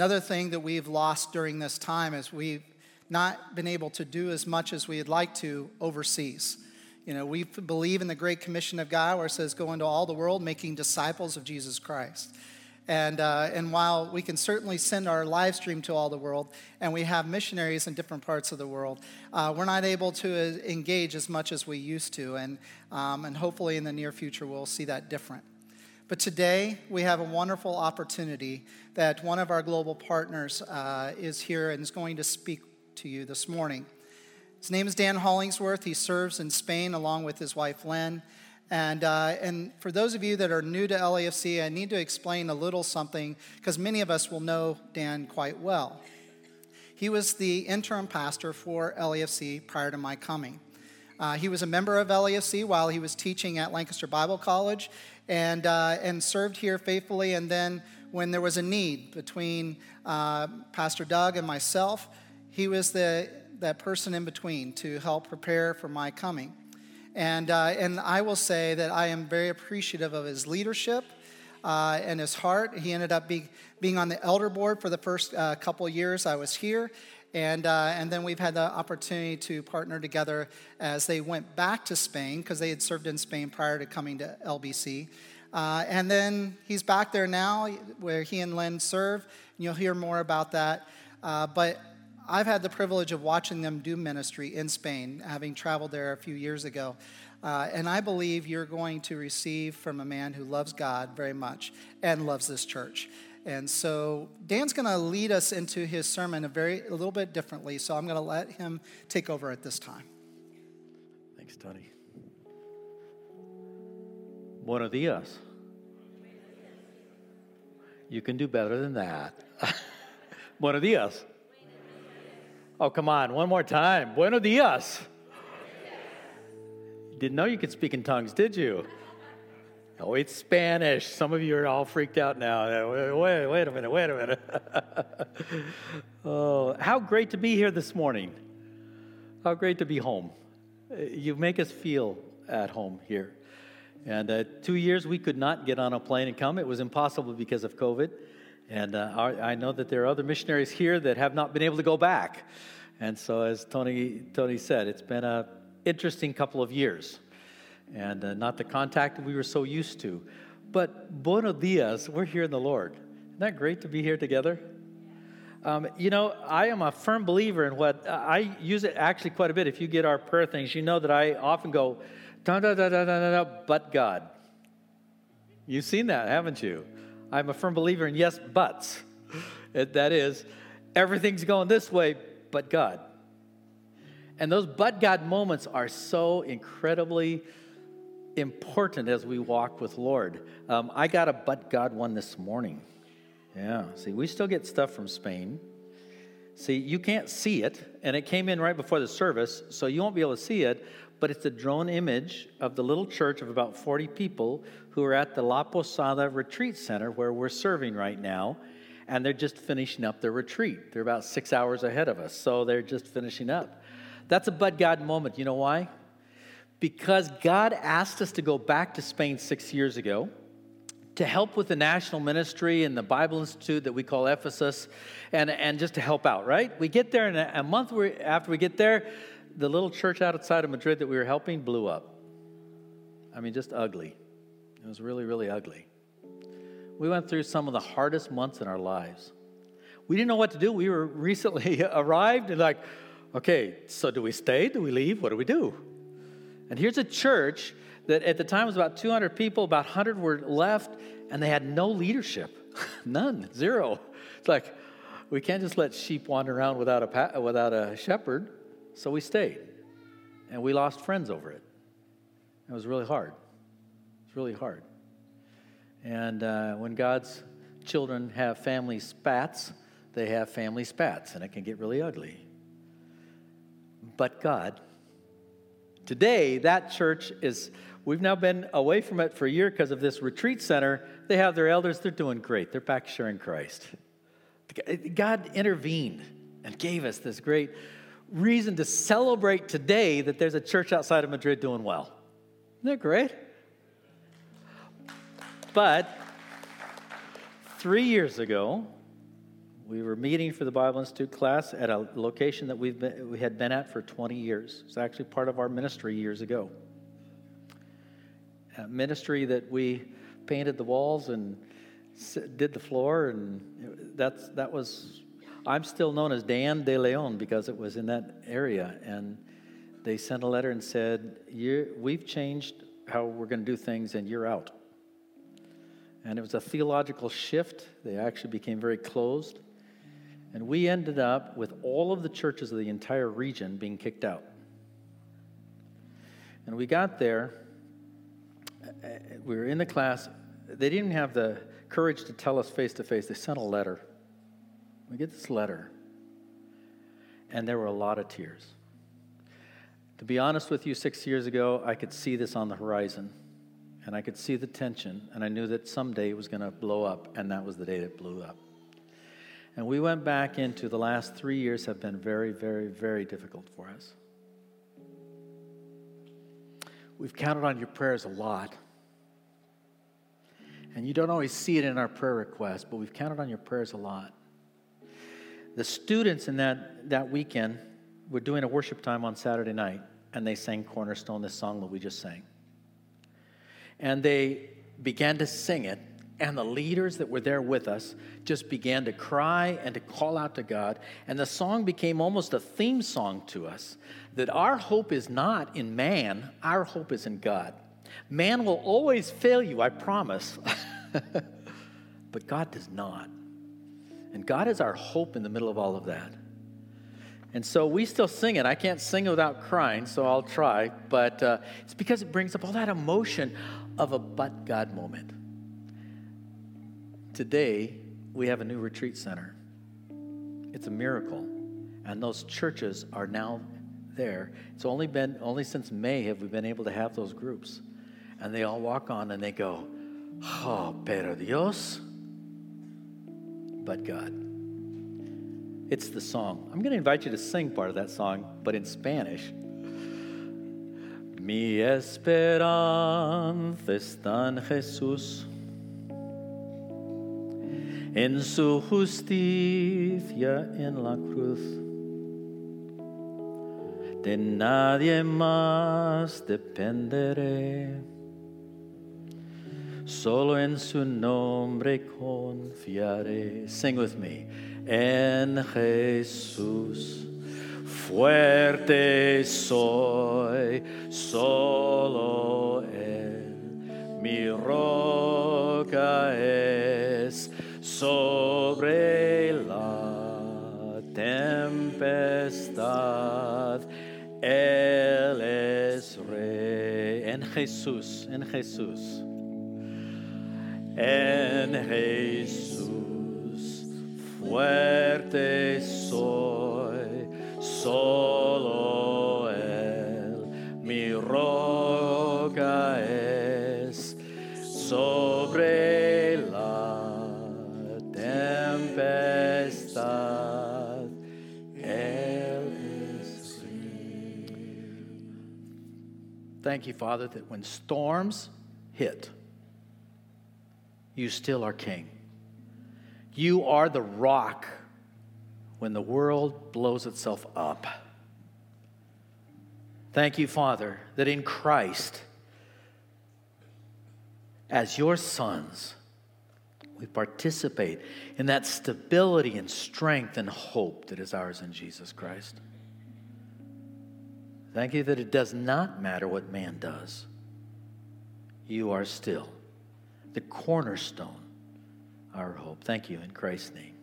Another thing that we've lost during this time is we've not been able to do as much as we'd like to overseas. You know, we believe in the Great Commission of God where it says, go into all the world making disciples of Jesus Christ. And, uh, and while we can certainly send our live stream to all the world, and we have missionaries in different parts of the world, uh, we're not able to uh, engage as much as we used to. And, um, and hopefully in the near future, we'll see that different. But today, we have a wonderful opportunity that one of our global partners uh, is here and is going to speak to you this morning. His name is Dan Hollingsworth. He serves in Spain along with his wife, Len. And, uh, and for those of you that are new to LAFC, I need to explain a little something because many of us will know Dan quite well. He was the interim pastor for LAFC prior to my coming. Uh, he was a member of LAFC while he was teaching at Lancaster Bible College and, uh, and served here faithfully. And then, when there was a need between uh, Pastor Doug and myself, he was the, that person in between to help prepare for my coming. And, uh, and I will say that I am very appreciative of his leadership uh, and his heart. He ended up be, being on the elder board for the first uh, couple years I was here. And, uh, and then we've had the opportunity to partner together as they went back to Spain because they had served in Spain prior to coming to LBC. Uh, and then he's back there now where he and Len serve. And you'll hear more about that. Uh, but I've had the privilege of watching them do ministry in Spain, having traveled there a few years ago. Uh, and I believe you're going to receive from a man who loves God very much and loves this church. And so Dan's going to lead us into his sermon a very a little bit differently. So I'm going to let him take over at this time. Thanks, Tony. Buenos dias. You can do better than that. Buenos dias. Oh, come on, one more time. Buenos dias. Didn't know you could speak in tongues, did you? Oh, it's Spanish. Some of you are all freaked out now. Wait, wait a minute, wait a minute. oh, how great to be here this morning. How great to be home. You make us feel at home here. And uh, two years we could not get on a plane and come. It was impossible because of COVID. And uh, I know that there are other missionaries here that have not been able to go back. And so, as Tony, Tony said, it's been an interesting couple of years. And uh, not the contact we were so used to. But buenos dias, we're here in the Lord. Isn't that great to be here together? Um, you know, I am a firm believer in what I use it actually quite a bit. If you get our prayer things, you know that I often go, da da da da da da, but God. You've seen that, haven't you? I'm a firm believer in yes, buts. It, that is, everything's going this way, but God. And those but God moments are so incredibly important as we walk with Lord. Um, I got a but God one this morning. Yeah, see, we still get stuff from Spain. See, you can't see it, and it came in right before the service, so you won't be able to see it, but it's a drone image of the little church of about 40 people who are at the La Posada Retreat Center where we're serving right now. And they're just finishing up their retreat. They're about six hours ahead of us, so they're just finishing up. That's a Bud God moment. You know why? Because God asked us to go back to Spain six years ago to help with the national ministry and the Bible Institute that we call Ephesus, and, and just to help out, right? We get there, and a month after we get there, the little church outside of Madrid that we were helping blew up. I mean, just ugly. It was really, really ugly. We went through some of the hardest months in our lives. We didn't know what to do. We were recently arrived and like, okay, so do we stay? Do we leave? What do we do? And here's a church that at the time was about 200 people, about 100 were left, and they had no leadership. None, zero. It's like, we can't just let sheep wander around without a, without a shepherd. So we stayed. And we lost friends over it. It was really hard. It's really hard. And uh, when God's children have family spats, they have family spats, and it can get really ugly. But God, today, that church is, we've now been away from it for a year because of this retreat center. They have their elders, they're doing great. They're back sharing Christ. God intervened and gave us this great reason to celebrate today that there's a church outside of Madrid doing well. Isn't that great? But three years ago, We were meeting for the Bible Institute class at a location that we've been, we had been at for 20 years. It's actually part of our ministry years ago. A ministry that we painted the walls and did the floor, and that's that was. I'm still known as Dan De Leon because it was in that area, and they sent a letter and said, "We've changed how we're going to do things, and you're out." And it was a theological shift. They actually became very closed. And we ended up with all of the churches of the entire region being kicked out. And we got there, we were in the class. They didn't have the courage to tell us face to face. They sent a letter. We get this letter, and there were a lot of tears. To be honest with you, six years ago, I could see this on the horizon and I could see the tension, and I knew that someday it was going to blow up, and that was the day it blew up. And we went back into the last three years have been very, very, very difficult for us. We've counted on your prayers a lot. And you don't always see it in our prayer requests, but we've counted on your prayers a lot. The students in that, that weekend were doing a worship time on Saturday night, and they sang Cornerstone, this song that we just sang and they began to sing it. And the leaders that were there with us just began to cry and to call out to God. And the song became almost a theme song to us that our hope is not in man, our hope is in God. Man will always fail you, I promise. but God does not. And God is our hope in the middle of all of that. And so we still sing it. I can't sing it without crying, so I'll try. But uh, it's because it brings up all that emotion of a but God moment. Today, we have a new retreat center. It's a miracle. And those churches are now there. It's only been, only since May have we been able to have those groups. And they all walk on and they go, Oh, pero Dios, but God. It's the song. I'm going to invite you to sing part of that song, but in Spanish. Mi esperanza está en Jesús, en su justicia en la cruz. De nadie más dependeré, solo en su nombre confiaré. Sing with me. En Jesús fuerte soy, solo Él, mi roca es sobre la tempestad. Él es rey. En Jesús, en Jesús, en Jesús, fuerte soy. Solo Él, mi roca es Thank you, Father, that when storms hit, you still are king. You are the rock when the world blows itself up. Thank you, Father, that in Christ, as your sons, we participate in that stability and strength and hope that is ours in Jesus Christ. Thank you that it does not matter what man does. You are still the cornerstone, our hope. Thank you in Christ's name.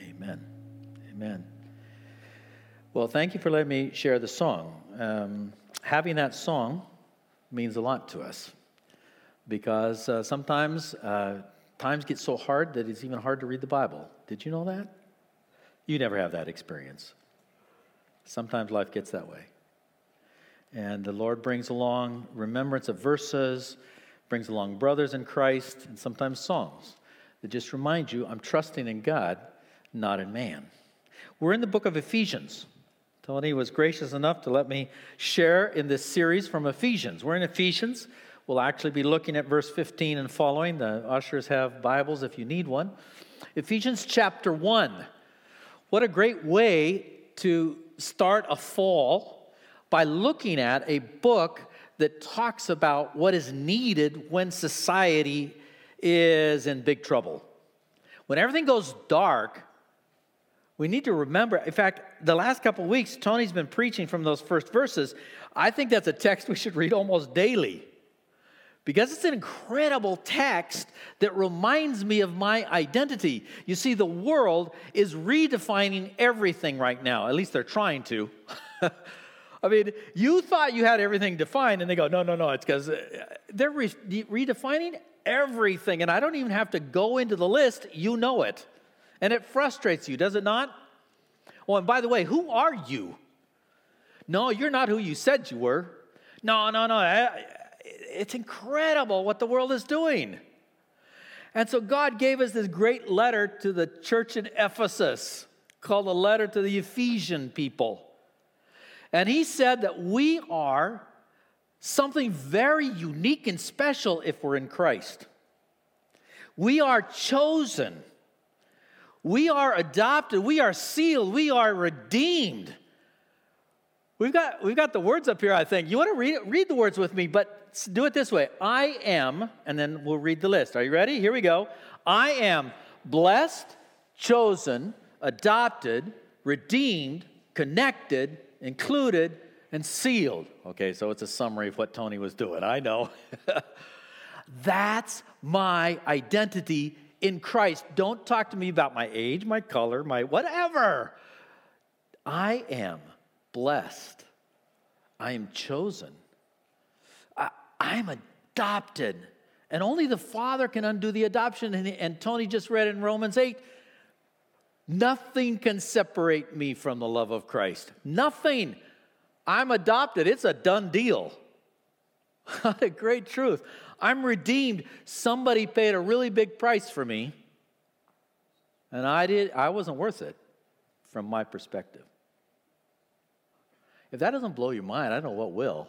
Amen. Amen. Well, thank you for letting me share the song. Um, having that song means a lot to us because uh, sometimes uh, times get so hard that it's even hard to read the Bible. Did you know that? You never have that experience. Sometimes life gets that way. And the Lord brings along remembrance of verses, brings along brothers in Christ, and sometimes songs that just remind you I'm trusting in God, not in man. We're in the book of Ephesians. Tony was gracious enough to let me share in this series from Ephesians. We're in Ephesians. We'll actually be looking at verse 15 and following. The ushers have Bibles if you need one. Ephesians chapter 1. What a great way to start a fall by looking at a book that talks about what is needed when society is in big trouble. When everything goes dark, we need to remember. In fact, the last couple weeks, Tony's been preaching from those first verses. I think that's a text we should read almost daily because it's an incredible text that reminds me of my identity. You see, the world is redefining everything right now, at least they're trying to. I mean, you thought you had everything defined, and they go, no, no, no, it's because uh, they're re- redefining everything. And I don't even have to go into the list, you know it. And it frustrates you, does it not? Oh, and by the way, who are you? No, you're not who you said you were. No, no, no. It's incredible what the world is doing. And so God gave us this great letter to the church in Ephesus called a letter to the Ephesian people. And he said that we are something very unique and special if we're in Christ. We are chosen. We are adopted. We are sealed. We are redeemed. We've got, we've got the words up here, I think. You want to read, read the words with me, but do it this way I am, and then we'll read the list. Are you ready? Here we go. I am blessed, chosen, adopted, redeemed, connected, included, and sealed. Okay, so it's a summary of what Tony was doing. I know. That's my identity in Christ. Don't talk to me about my age, my color, my whatever. I am blessed. I am chosen. I, am adopted. And only the Father can undo the adoption. And, and Tony just read in Romans 8 nothing can separate me from the love of Christ. Nothing. I'm adopted, it's a done deal. What a great truth. I'm redeemed. Somebody paid a really big price for me. And I did I wasn't worth it from my perspective. If that doesn't blow your mind, I don't know what will.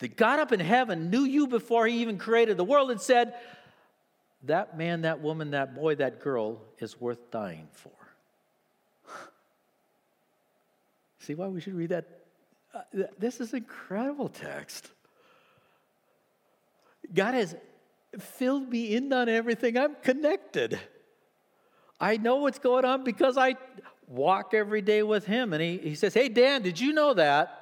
That God up in heaven knew you before he even created the world and said, That man, that woman, that boy, that girl is worth dying for. See why we should read that? Uh, this is incredible text. God has filled me in on everything. I'm connected. I know what's going on because I walk every day with Him. And He, he says, Hey, Dan, did you know that?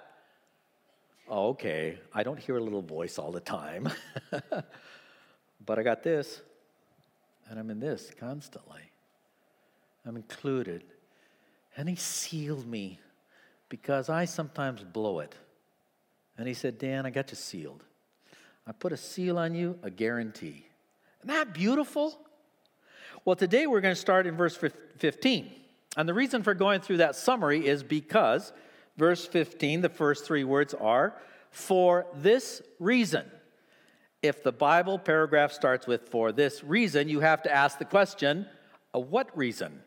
Oh, okay. I don't hear a little voice all the time. but I got this, and I'm in this constantly. I'm included. And He sealed me because I sometimes blow it. And He said, Dan, I got you sealed. I put a seal on you, a guarantee. Isn't that beautiful? Well, today we're going to start in verse 15. And the reason for going through that summary is because verse 15, the first three words are, for this reason. If the Bible paragraph starts with for this reason, you have to ask the question, what reason?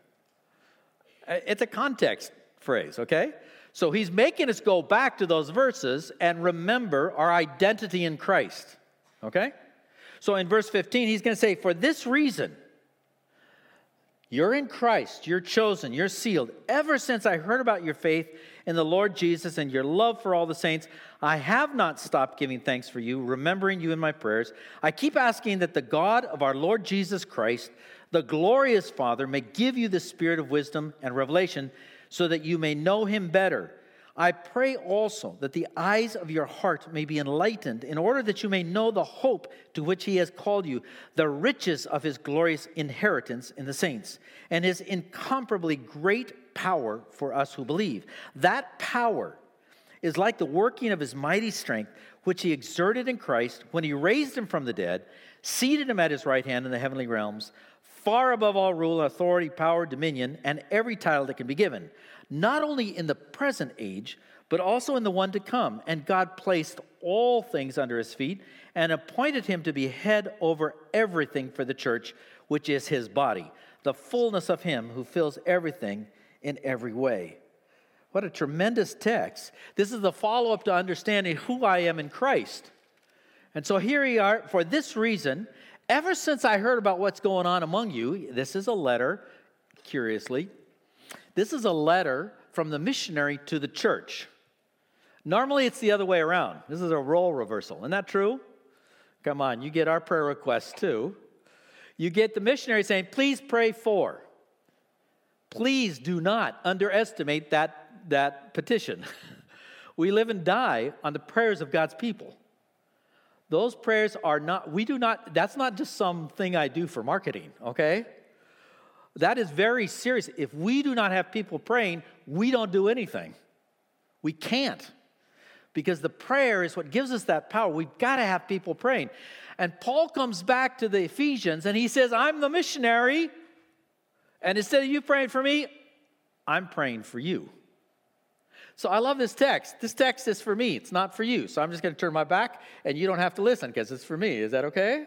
Uh, it's a context phrase, okay? So he's making us go back to those verses and remember our identity in Christ. Okay? So in verse 15, he's going to say, For this reason, you're in Christ, you're chosen, you're sealed. Ever since I heard about your faith in the Lord Jesus and your love for all the saints, I have not stopped giving thanks for you, remembering you in my prayers. I keep asking that the God of our Lord Jesus Christ, the glorious Father, may give you the spirit of wisdom and revelation so that you may know him better. I pray also that the eyes of your heart may be enlightened, in order that you may know the hope to which he has called you, the riches of his glorious inheritance in the saints, and his incomparably great power for us who believe. That power is like the working of his mighty strength, which he exerted in Christ when he raised him from the dead, seated him at his right hand in the heavenly realms far above all rule, authority, power, dominion, and every title that can be given, not only in the present age, but also in the one to come. And God placed all things under his feet and appointed him to be head over everything for the church, which is his body, the fullness of him who fills everything in every way. What a tremendous text. This is the follow up to understanding who I am in Christ. And so here we are, for this reason, Ever since I heard about what's going on among you, this is a letter, curiously, This is a letter from the missionary to the church. Normally, it's the other way around. This is a role reversal. Isn't that true? Come on, you get our prayer requests too. You get the missionary saying, please pray for. Please do not underestimate that, that petition. we live and die on the prayers of God's people. Those prayers are not, we do not, that's not just something I do for marketing, okay? That is very serious. If we do not have people praying, we don't do anything. We can't. Because the prayer is what gives us that power. We've got to have people praying. And Paul comes back to the Ephesians and he says, I'm the missionary. And instead of you praying for me, I'm praying for you. So I love this text. This text is for me, it's not for you. So I'm just going to turn my back and you don't have to listen because it's for me. Is that okay?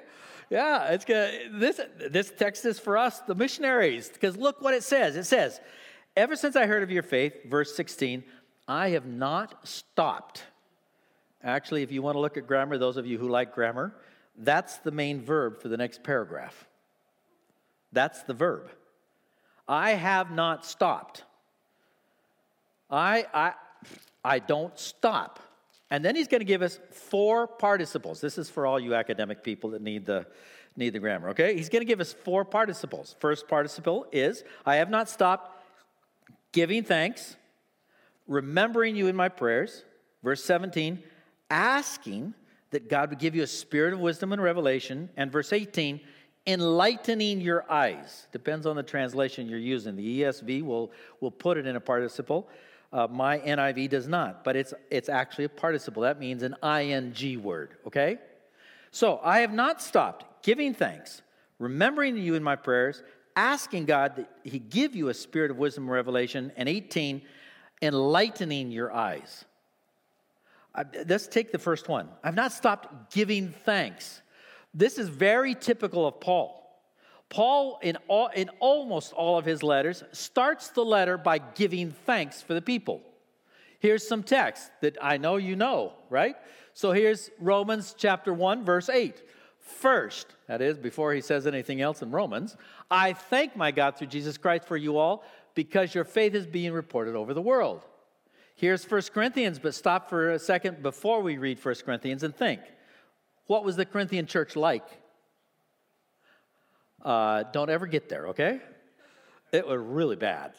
Yeah, it's good. This, this text is for us, the missionaries, because look what it says. It says, Ever since I heard of your faith, verse 16, I have not stopped. Actually, if you want to look at grammar, those of you who like grammar, that's the main verb for the next paragraph. That's the verb. I have not stopped. I, I, I don't stop. And then he's going to give us four participles. This is for all you academic people that need the, need the grammar, okay? He's going to give us four participles. First participle is I have not stopped giving thanks, remembering you in my prayers. Verse 17, asking that God would give you a spirit of wisdom and revelation. And verse 18, enlightening your eyes. Depends on the translation you're using. The ESV will, will put it in a participle. Uh, my NIV does not, but it's, it's actually a participle. That means an ing word, okay? So I have not stopped giving thanks, remembering you in my prayers, asking God that He give you a spirit of wisdom and revelation, and 18, enlightening your eyes. Uh, let's take the first one. I've not stopped giving thanks. This is very typical of Paul. Paul, in, all, in almost all of his letters, starts the letter by giving thanks for the people. Here's some text that I know you know, right? So here's Romans chapter 1, verse 8. First, that is, before he says anything else in Romans, I thank my God through Jesus Christ for you all because your faith is being reported over the world. Here's 1 Corinthians, but stop for a second before we read 1 Corinthians and think. What was the Corinthian church like? Uh, don't ever get there, okay? It was really bad.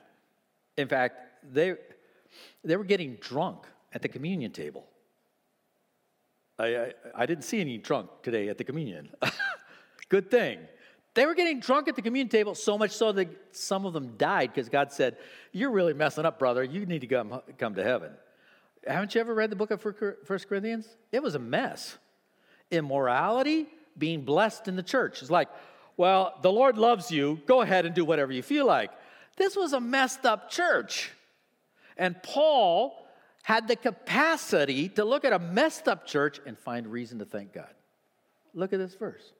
In fact, they, they were getting drunk at the communion table. I, I, I didn't see any drunk today at the communion. Good thing. They were getting drunk at the communion table, so much so that some of them died because God said, You're really messing up, brother. You need to come, come to heaven. Haven't you ever read the book of First Corinthians? It was a mess. Immorality, being blessed in the church. It's like, well, the Lord loves you. Go ahead and do whatever you feel like. This was a messed up church. And Paul had the capacity to look at a messed up church and find reason to thank God. Look at this verse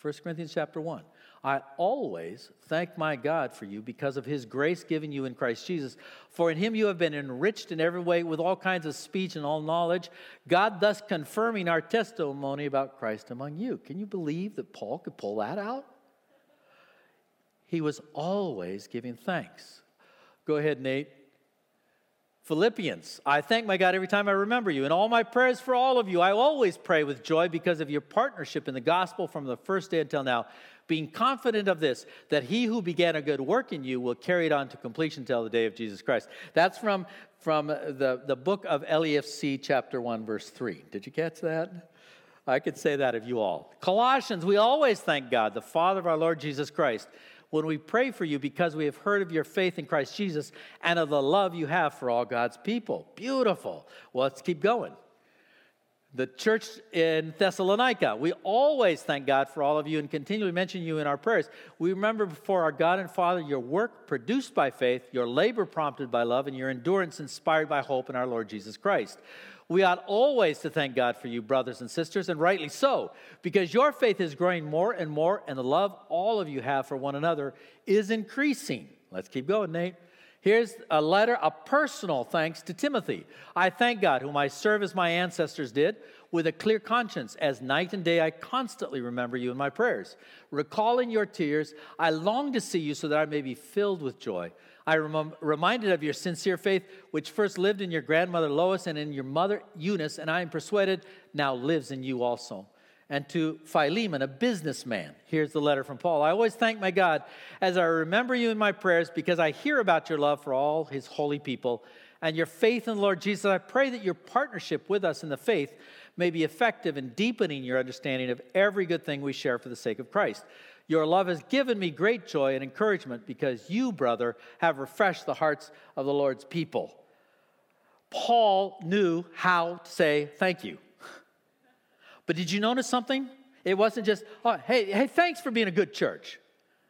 1 Corinthians chapter 1. I always thank my God for you because of his grace given you in Christ Jesus. For in him you have been enriched in every way with all kinds of speech and all knowledge, God thus confirming our testimony about Christ among you. Can you believe that Paul could pull that out? He was always giving thanks. Go ahead, Nate. Philippians, I thank my God every time I remember you. In all my prayers for all of you, I always pray with joy because of your partnership in the gospel from the first day until now, being confident of this, that he who began a good work in you will carry it on to completion until the day of Jesus Christ. That's from, from the, the book of LEFC, chapter 1, verse 3. Did you catch that? I could say that of you all. Colossians, we always thank God, the Father of our Lord Jesus Christ when we pray for you because we have heard of your faith in Christ Jesus and of the love you have for all God's people. Beautiful. Well, let's keep going. The church in Thessalonica, we always thank God for all of you and continually mention you in our prayers. We remember before our God and Father your work produced by faith, your labor prompted by love, and your endurance inspired by hope in our Lord Jesus Christ. We ought always to thank God for you, brothers and sisters, and rightly so, because your faith is growing more and more, and the love all of you have for one another is increasing. Let's keep going, Nate. Here's a letter, a personal thanks to Timothy. I thank God, whom I serve as my ancestors did, with a clear conscience, as night and day I constantly remember you in my prayers. Recalling your tears, I long to see you so that I may be filled with joy. I am reminded of your sincere faith, which first lived in your grandmother Lois and in your mother Eunice, and I am persuaded now lives in you also and to Philemon, a businessman. Here's the letter from Paul. I always thank my God as I remember you in my prayers because I hear about your love for all his holy people and your faith in the Lord Jesus. I pray that your partnership with us in the faith may be effective in deepening your understanding of every good thing we share for the sake of Christ. Your love has given me great joy and encouragement because you, brother, have refreshed the hearts of the Lord's people. Paul knew how to say thank you. But did you notice something? It wasn't just, oh, hey, hey, thanks for being a good church.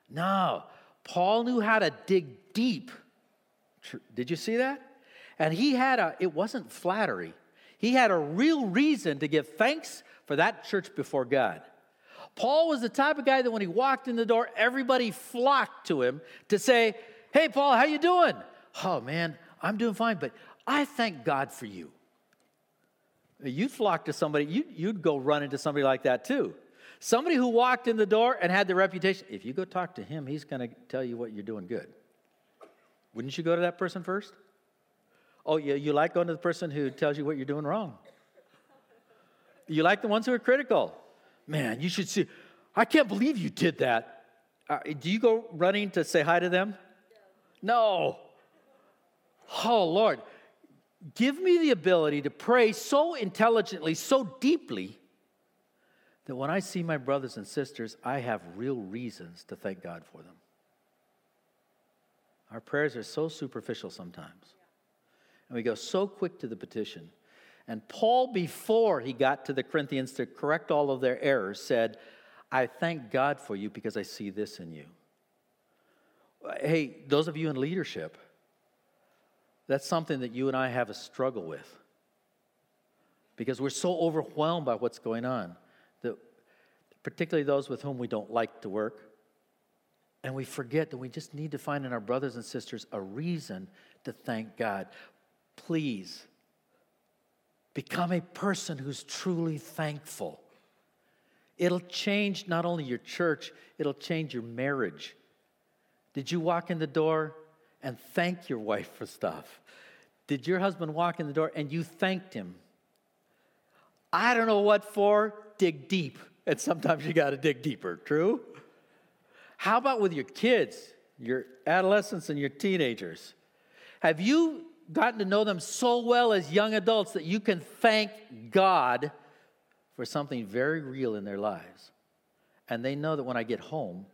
No, Paul knew how to dig deep. Did you see that? And he had a, it wasn't flattery. He had a real reason to give thanks for that church before God. Paul was the type of guy that when he walked in the door, everybody flocked to him to say, Hey, Paul, how you doing? Oh, man, I'm doing fine, but I thank God for you. You'd flock to somebody, you'd, you'd go run into somebody like that too. Somebody who walked in the door and had the reputation, if you go talk to him, he's going to tell you what you're doing good. Wouldn't you go to that person first? Oh, yeah, you like going to the person who tells you what you're doing wrong. You like the ones who are critical. Man, you should see, I can't believe you did that. Uh, do you go running to say hi to them? No. Oh, Lord give me the ability to pray so intelligently, so deeply, that when I see my brothers and sisters, I have real reasons to thank God for them. Our prayers are so superficial sometimes. And we go so quick to the petition. And Paul, before he got to the Corinthians to correct all of their errors, said, I thank God for you because I see this in you. Hey, those of you in leadership, that's something that you and I have a struggle with because we're so overwhelmed by what's going on that particularly those with whom we don't like to work and we forget that we just need to find in our brothers and sisters a reason to thank God. Please become a person who's truly thankful. It'll change not only your church, it'll change your marriage. Did you walk in the door and thank your wife for stuff? Did your husband walk in the door and you thanked him? I don't know what for. Dig deep. And sometimes you got to dig deeper, true? How about with your kids, your adolescents, and your teenagers? Have you gotten to know them so well as young adults that you can thank God for something very real in their lives? And they know that when I get home,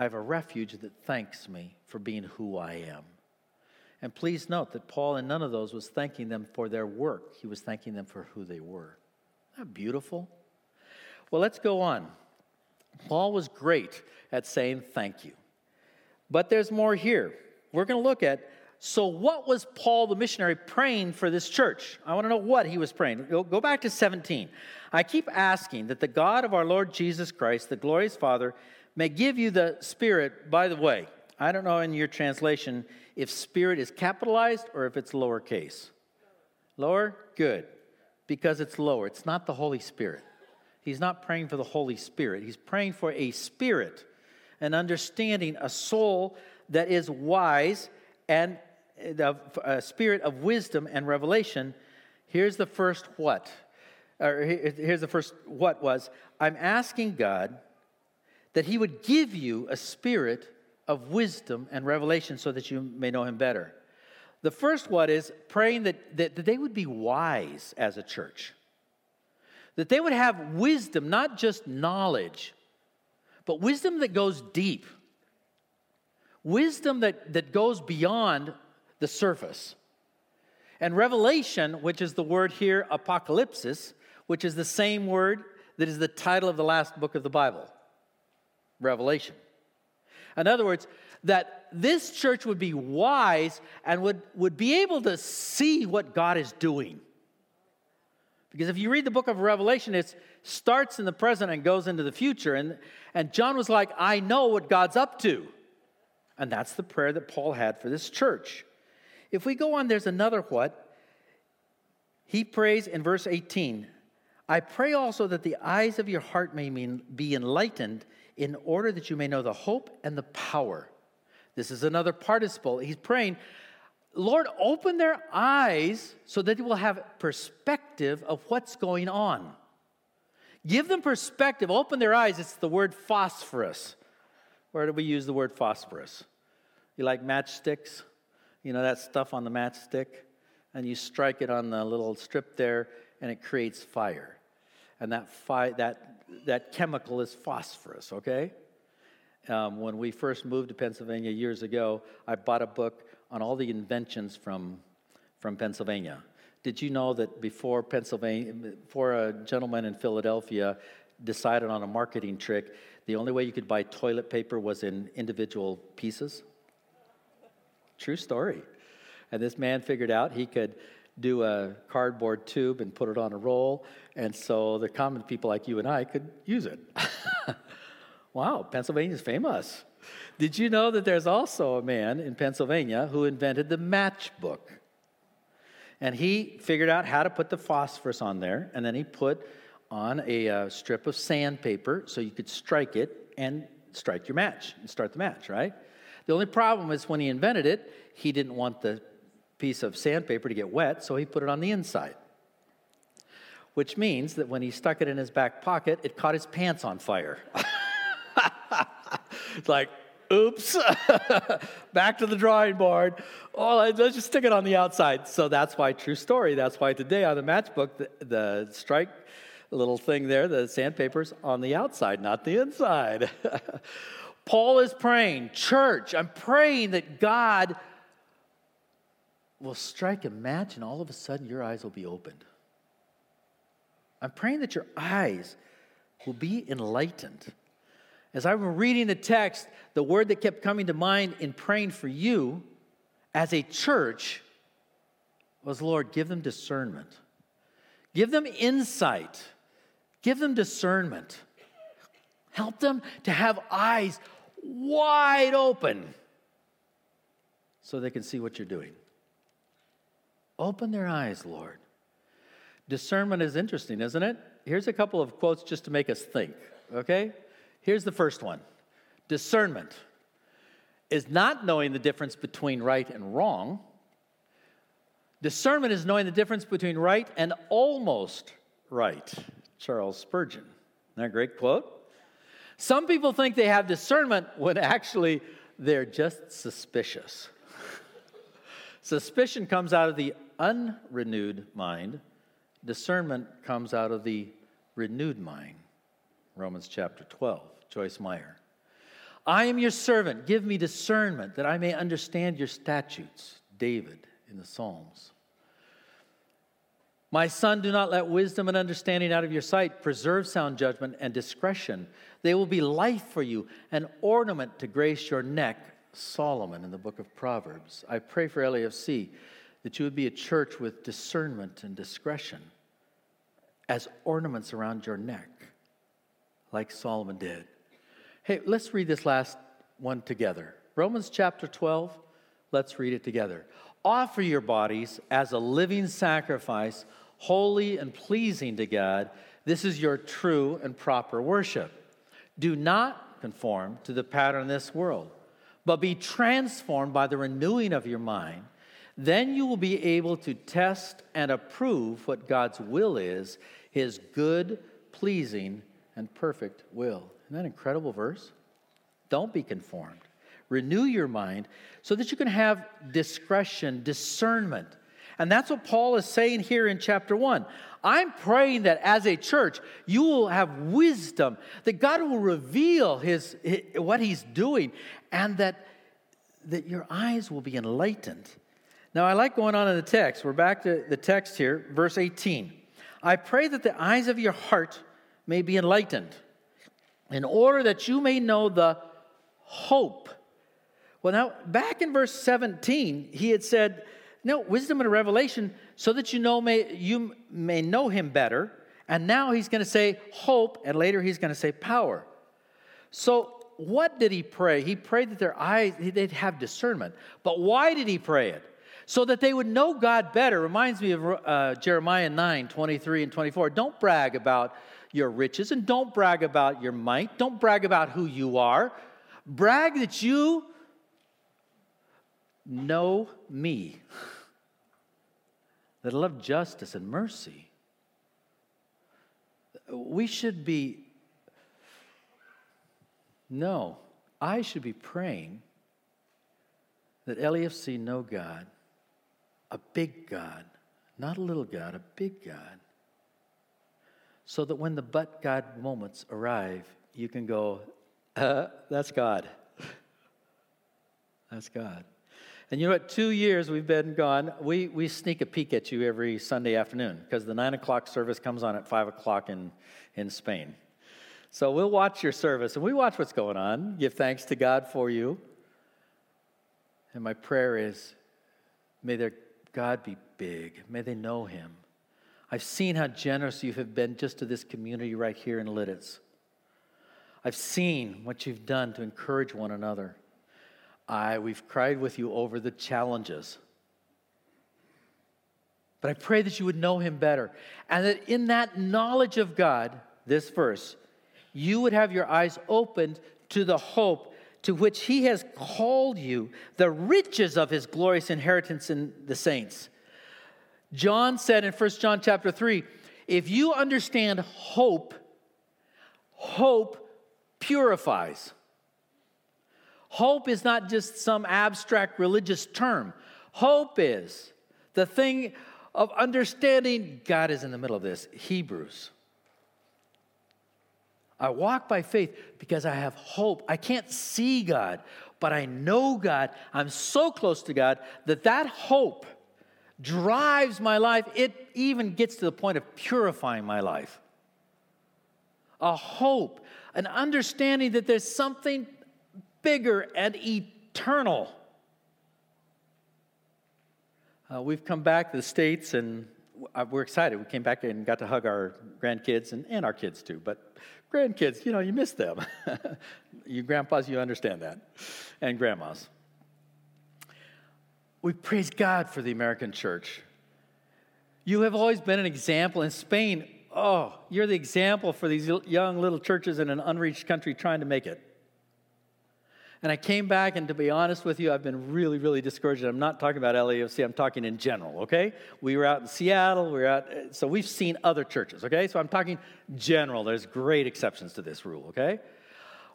I have a refuge that thanks me for being who I am. And please note that Paul, in none of those, was thanking them for their work. He was thanking them for who they were. Isn't that beautiful? Well, let's go on. Paul was great at saying thank you. But there's more here. We're going to look at so, what was Paul the missionary praying for this church? I want to know what he was praying. Go, back to 17. I keep asking that the God of our Lord Jesus Christ, the glorious Father, may give you the Spirit. By the way, I don't know in your translation if spirit is capitalized or if it's lowercase. Lower? Good. Because it's lower. It's not the Holy Spirit. He's not praying for the Holy Spirit. He's praying for a spirit, an understanding, a soul that is wise and uh, a spirit of wisdom and revelation. Here's the first what. Or here's the first what was I'm asking God that He would give you a spirit of wisdom and revelation so that you may know him better. The first one is praying that, that, that, they would be wise as a church, that they would have wisdom, not just knowledge, but wisdom that goes deep, wisdom that, that goes beyond the surface. And revelation, which is the word here, apocalypsis, which is the same word that is the title of the last book of the Bible, Revelation. In other words, that this church would be wise and would, would be able to see what God is doing. Because if you read the book of Revelation, it starts in the present and goes into the future. And, and John was like, I know what God's up to. And that's the prayer that Paul had for this church. If we go on, there's another what. He prays in verse 18 I pray also that the eyes of your heart may be enlightened in order that you may know the hope and the power. This is another participle. He's praying, Lord, open their eyes so that they will have perspective of what's going on. Give them perspective, open their eyes. It's the word phosphorus. Where do we use the word phosphorus? You like matchsticks? You know that stuff on the matchstick? And you strike it on the little strip there, and it creates fire. And that, fi- that, that chemical is phosphorus, okay? Um, when we first moved to Pennsylvania years ago, I bought a book on all the inventions from, from Pennsylvania. Did you know that before Pennsylvania, before a gentleman in Philadelphia decided on a marketing trick, the only way you could buy toilet paper was in individual pieces? True story. And this man figured out he could do a cardboard tube and put it on a roll, and so the common people like you and I could use it. wow, Pennsylvania's famous. Did you know that there's also a man in Pennsylvania who invented the matchbook? And he figured out how to put the phosphorus on there, and then he put on a uh, strip of sandpaper so you could strike it and strike your match and start the match, right? The only problem is when he invented it, he didn't want the piece of sandpaper to get wet, so he put it on the inside. Which means that when he stuck it in his back pocket, it caught his pants on fire. it's like, oops, back to the drawing board. Oh, let's just stick it on the outside. So that's why, true story, that's why today on the matchbook, the, the strike little thing there, the sandpaper's on the outside, not the inside. Paul is praying, church, I'm praying that God will strike a match and all of a sudden your eyes will be opened. I'm praying that your eyes will be enlightened. As I was reading the text, the word that kept coming to mind in praying for you as a church was Lord, give them discernment, give them insight, give them discernment. Help them to have eyes wide open so they can see what you're doing. Open their eyes, Lord. Discernment is interesting, isn't it? Here's a couple of quotes just to make us think, okay? Here's the first one Discernment is not knowing the difference between right and wrong. Discernment is knowing the difference between right and almost right. Charles Spurgeon. Isn't that a great quote? Some people think they have discernment when actually they're just suspicious. Suspicion comes out of the unrenewed mind, discernment comes out of the renewed mind. Romans chapter 12, Joyce Meyer. I am your servant. Give me discernment that I may understand your statutes. David in the Psalms. My son, do not let wisdom and understanding out of your sight. Preserve sound judgment and discretion. They will be life for you, an ornament to grace your neck. Solomon in the book of Proverbs. I pray for LAFC that you would be a church with discernment and discretion as ornaments around your neck, like Solomon did. Hey, let's read this last one together. Romans chapter 12, let's read it together. Offer your bodies as a living sacrifice, holy and pleasing to God. This is your true and proper worship. Do not conform to the pattern of this world, but be transformed by the renewing of your mind then you will be able to test and approve what God's will is, his good, pleasing, and perfect will. Isn't that incredible verse? Don't be conformed. Renew your mind so that you can have discretion, discernment. And that's what Paul is saying here in chapter 1. I'm praying that as a church, you will have wisdom, that God will reveal his, his what he's doing, and that, that your eyes will be enlightened now, I like going on in the text. We're back to the text here, verse 18. I pray that the eyes of your heart may be enlightened, in order that you may know the hope. Well, now, back in verse 17, he had said, No, wisdom and revelation, so that you know may, you may know him better. And now he's going to say hope, and later he's going to say power. So, what did he pray? He prayed that their eyes, they'd have discernment. But why did he pray it? So that they would know God better. Reminds me of uh, Jeremiah 9 23 and 24. Don't brag about your riches and don't brag about your might. Don't brag about who you are. Brag that you know me, that I love justice and mercy. We should be, no, I should be praying that LEFC know God, a big God, not a little God, a big God, so that when the but God moments arrive, you can go, uh, that's God. that's God. And you know what? Two years we've been gone. We, we sneak a peek at you every Sunday afternoon because the nine o'clock service comes on at five o'clock in, in Spain. So we'll watch your service and we watch what's going on, give thanks to God for you. And my prayer is may their God be big, may they know him. I've seen how generous you have been just to this community right here in Lititz. I've seen what you've done to encourage one another. I, we've cried with you over the challenges. But I pray that you would know him better and that in that knowledge of God, this verse, you would have your eyes opened to the hope to which he has called you, the riches of his glorious inheritance in the saints. John said in 1 John chapter 3, if you understand hope, hope purifies. Hope is not just some abstract religious term. Hope is the thing of understanding God is in the middle of this. Hebrews. I walk by faith because I have hope. I can't see God, but I know God. I'm so close to God that that hope drives my life. It even gets to the point of purifying my life. A hope, an understanding that there's something bigger and eternal. Uh, we've come back to the States and uh, we're excited. We came back and got to hug our grandkids and, and our kids too. But grandkids, you know, you miss them. you grandpas, you understand that, and grandmas. We praise God for the American church. You have always been an example in Spain. Oh, you're the example for these young little churches in an unreached country trying to make it. And I came back, and to be honest with you, I've been really, really discouraged. I'm not talking about LEFC, I'm talking in general, okay? We were out in Seattle, we were out, uh, so we've seen other churches, okay? So I'm talking general. There's great exceptions to this rule, okay?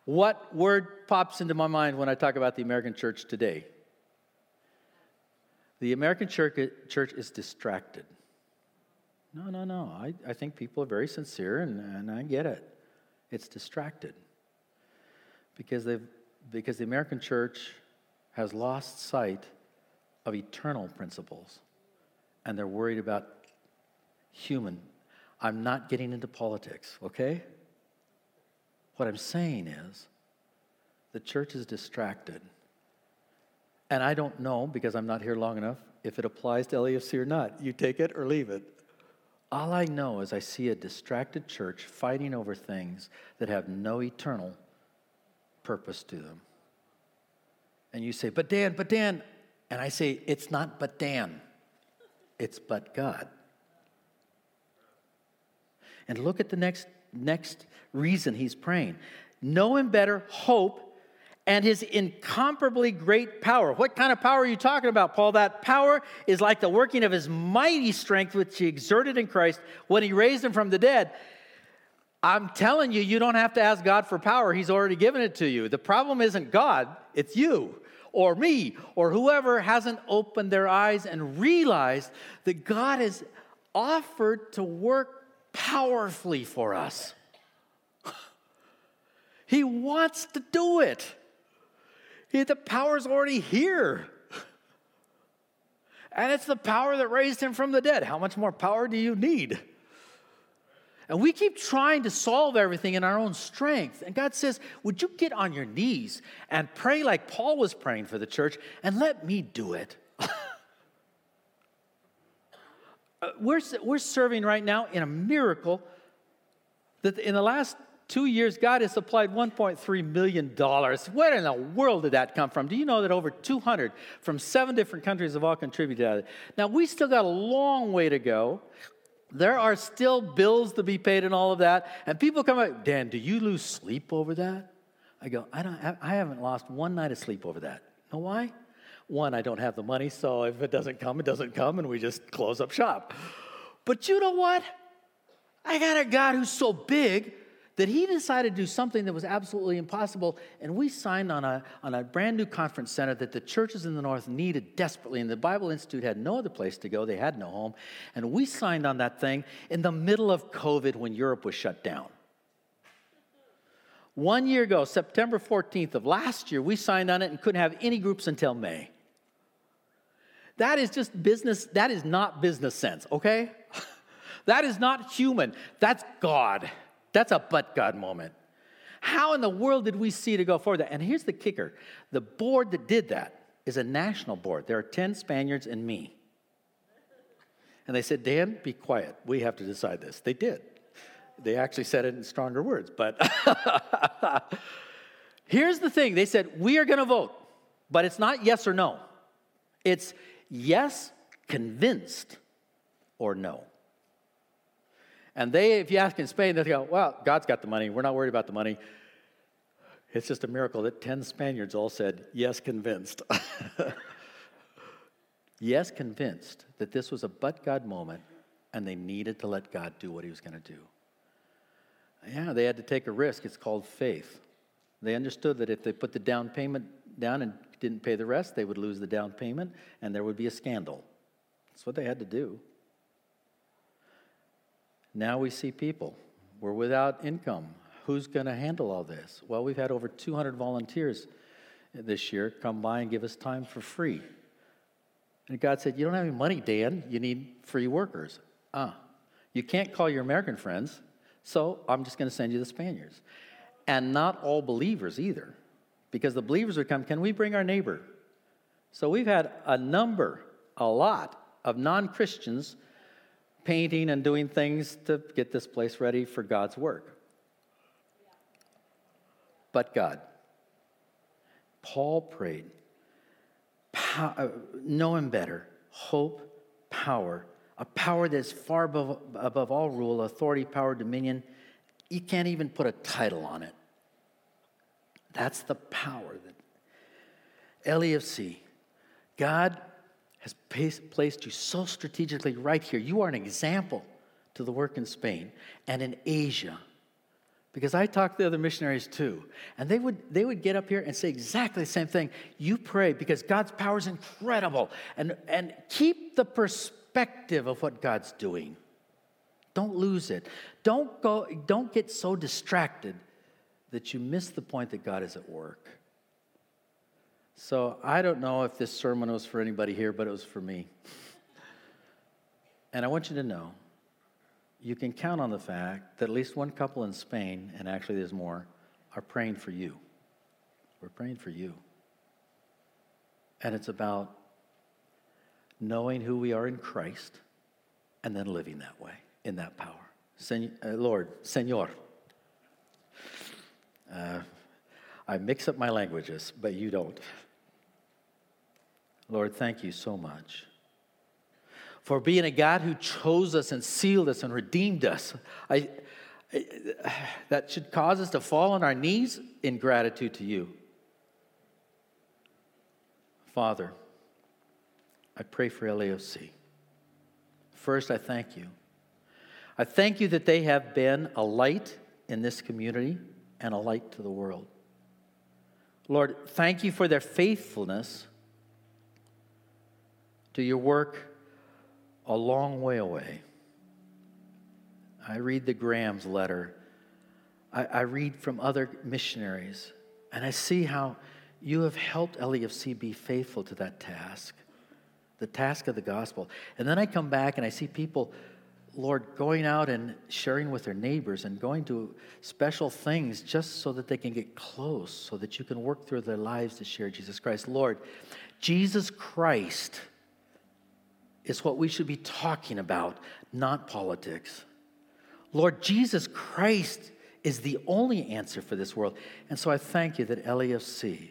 What word pops into my mind when I talk about the American church today? The American church, church is distracted. No, no, no. I, I think people are very sincere, and, and I get it. It's distracted because they've because the American church has lost sight of eternal principles and they're worried about human. I'm not getting into politics, okay? What I'm saying is the church is distracted. And I don't know, because I'm not here long enough, if it applies to LEFC or not. You take it or leave it. All I know is I see a distracted church fighting over things that have no eternal purpose to them. And you say, but Dan, but Dan. And I say, it's not but Dan, it's but God. And look at the next, next reason he's praying. Know him better, hope, and his incomparably great power. What kind of power are you talking about, Paul? That power is like the working of his mighty strength, which he exerted in Christ when he raised him from the dead. I'm telling you, you don't have to ask God for power. He's already given it to you. The problem isn't God, it's you or me or whoever hasn't opened their eyes and realized that God has offered to work powerfully for us. He wants to do it. He, the power's already here. And it's the power that raised him from the dead. How much more power do you need? And we keep trying to solve everything in our own strength. And God says, Would you get on your knees and pray like Paul was praying for the church and let me do it? Uh, we're, we're serving right now in a miracle that in the last two years, God has supplied $1.3 million. Where in the world did that come from? Do you know that over 200 from seven different countries have all contributed to? Now, we still got a long way to go. There are still bills to be paid and all of that. And people come up, Dan, do you lose sleep over that? I go, I, don't, I haven't lost one night of sleep over that. Know why? One, I don't have the money, so if it doesn't come, it doesn't come, and we just close up shop. But you know what? I got a God who's so big that he decided to do something that was absolutely impossible. And we signed on a, on a brand new conference center that the churches in the North needed desperately. And the Bible Institute had no other place to go, they had no home. And we signed on that thing in the middle of COVID when Europe was shut down. One year ago, September 14th of last year, we signed on it and couldn't have any groups until May. That is just business, that is not business sense, okay? that is not human. That's God. That's a but God moment. How in the world did we see to go forward that? And here's the kicker the board that did that is a national board. There are 10 Spaniards and me. And they said, Dan, be quiet. We have to decide this. They did. They actually said it in stronger words. But here's the thing they said, we are going to vote, but it's not yes or no. It's yes, convinced, or no. And they, if you ask in Spain, they go, well, God's got the money. We're not worried about the money. It's just a miracle that 10 Spaniards all said, yes, convinced. yes, convinced that this was a but God moment and they needed to let God do what he was going to do. Yeah, they had to take a risk. It's called faith. They understood that if they put the down payment down and didn't pay the rest, they would lose the down payment and there would be a scandal. That's what they had to do. Now we see people. We're without income. Who's going to handle all this? Well, we've had over 200 volunteers this year come by and give us time for free. And God said, You don't have any money, Dan. You need free workers. Ah, you can't call your American friends, so I'm just going to send you the Spaniards. And not all believers either, because the believers would come, Can we bring our neighbor? So we've had a number, a lot of non Christians painting and doing things to get this place ready for God's work. But God. Paul prayed, uh, know him better, hope, power, a power that's far above, above all rule, authority, power, dominion. You can't even put a title on it. That's the power that LEFC, God has placed you so strategically right here. You are an example to the work in Spain and in Asia. Because I talked to other missionaries too, and they would, they would get up here and say exactly the same thing. You pray because God's power is incredible, and, and keep the perspective of what God's doing. Don't lose it. Don't, go, don't get so distracted that you miss the point that God is at work. So I don't know if this sermon was for anybody here, but it was for me. And I want you to know you can count on the fact that at least one couple in Spain, and actually there's more, are praying for you. We're praying for you. And it's about knowing who we are in Christ and then living that way, in that power. Sen- uh, Lord, Senor. Uh, I mix up my languages, but you don't. Lord, thank you so much for being a God who chose us and sealed us and redeemed us. I, I, that should cause us to fall on our knees in gratitude to you. Father, I pray for LEFC. First, I thank you. I thank you that they have been a light in this community and a light to the world. Lord, thank you for their faithfulness to your work a long way away. I read the Graham's letter. I, I, read from other missionaries, and I see how you have helped LEFC be faithful to that task, the task of the gospel. And then I come back and I see people, Lord, going out and sharing with their neighbors and going to special things just so that they can get close, so that you can work through their lives to share Jesus Christ. Lord, Jesus Christ is what we should be talking about, not politics. Lord Jesus Christ is the only answer for this world. And so I thank you that LEFC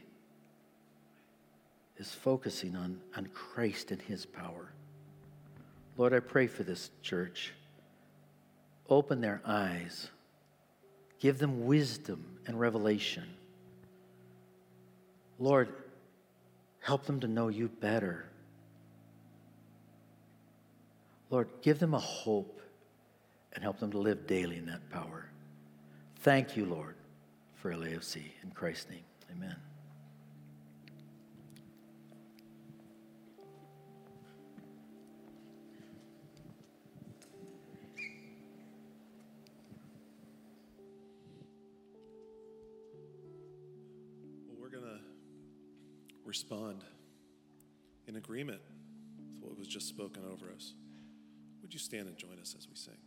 is focusing on, on Christ and his power. Lord, I pray for this church. Open their eyes, give them wisdom and revelation. Lord, help them to know you better. Lord, give them a hope and help them to live daily in that power. Thank you, Lord, for LEFC. In Christ's name, amen. We're going to respond in agreement with what was just spoken over us. Would you stand and join us as we sing?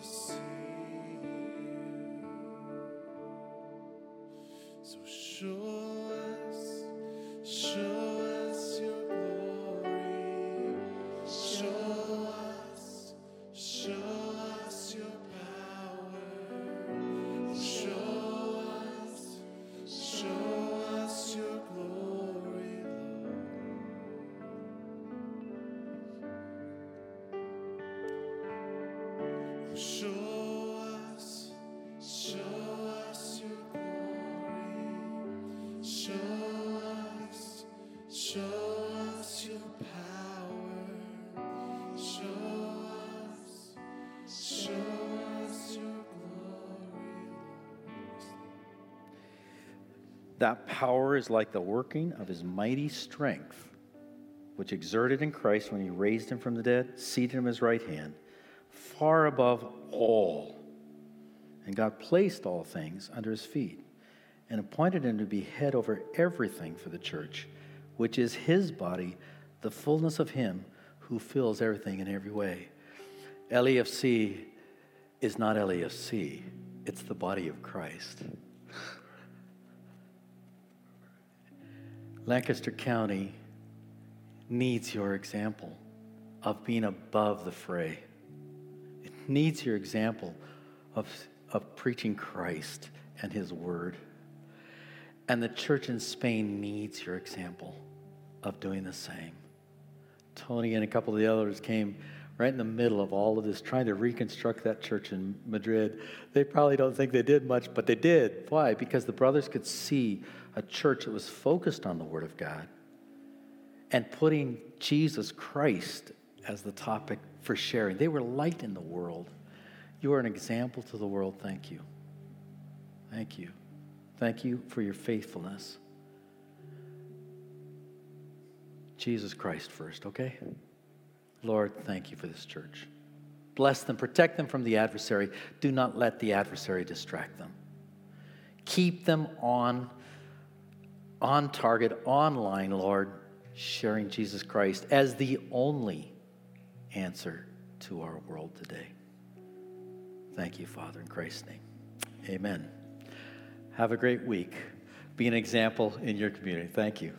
peace. That power is like the working of his mighty strength, which exerted in Christ when he raised him from the dead, seated him at his right hand, far above all. And God placed all things under his feet and appointed him to be head over everything for the church, which is his body, the fullness of him who fills everything in every way. LEFC is not LEFC, it's the body of Christ. Lancaster County needs your example of being above the fray. It needs your example of, of preaching Christ and His Word. And the church in Spain needs your example of doing the same. Tony and a couple of the others came right in the middle of all of this, trying to reconstruct that church in Madrid. They probably don't think they did much, but they did. Why? Because the brothers could see a church that was focused on the Word of God and putting Jesus Christ as the topic for sharing. They were light in the world. You are an example to the world. Thank you. Thank you. Thank you for your faithfulness. Jesus Christ first, okay? Lord, thank you for this church. Bless them, protect them from the adversary. Do not let the adversary distract them. Keep them on, on target, online, Lord, sharing Jesus Christ as the only answer to our world today. Thank you, Father, in Christ's name. Amen. Have a great week. Be an example in your community. Thank you.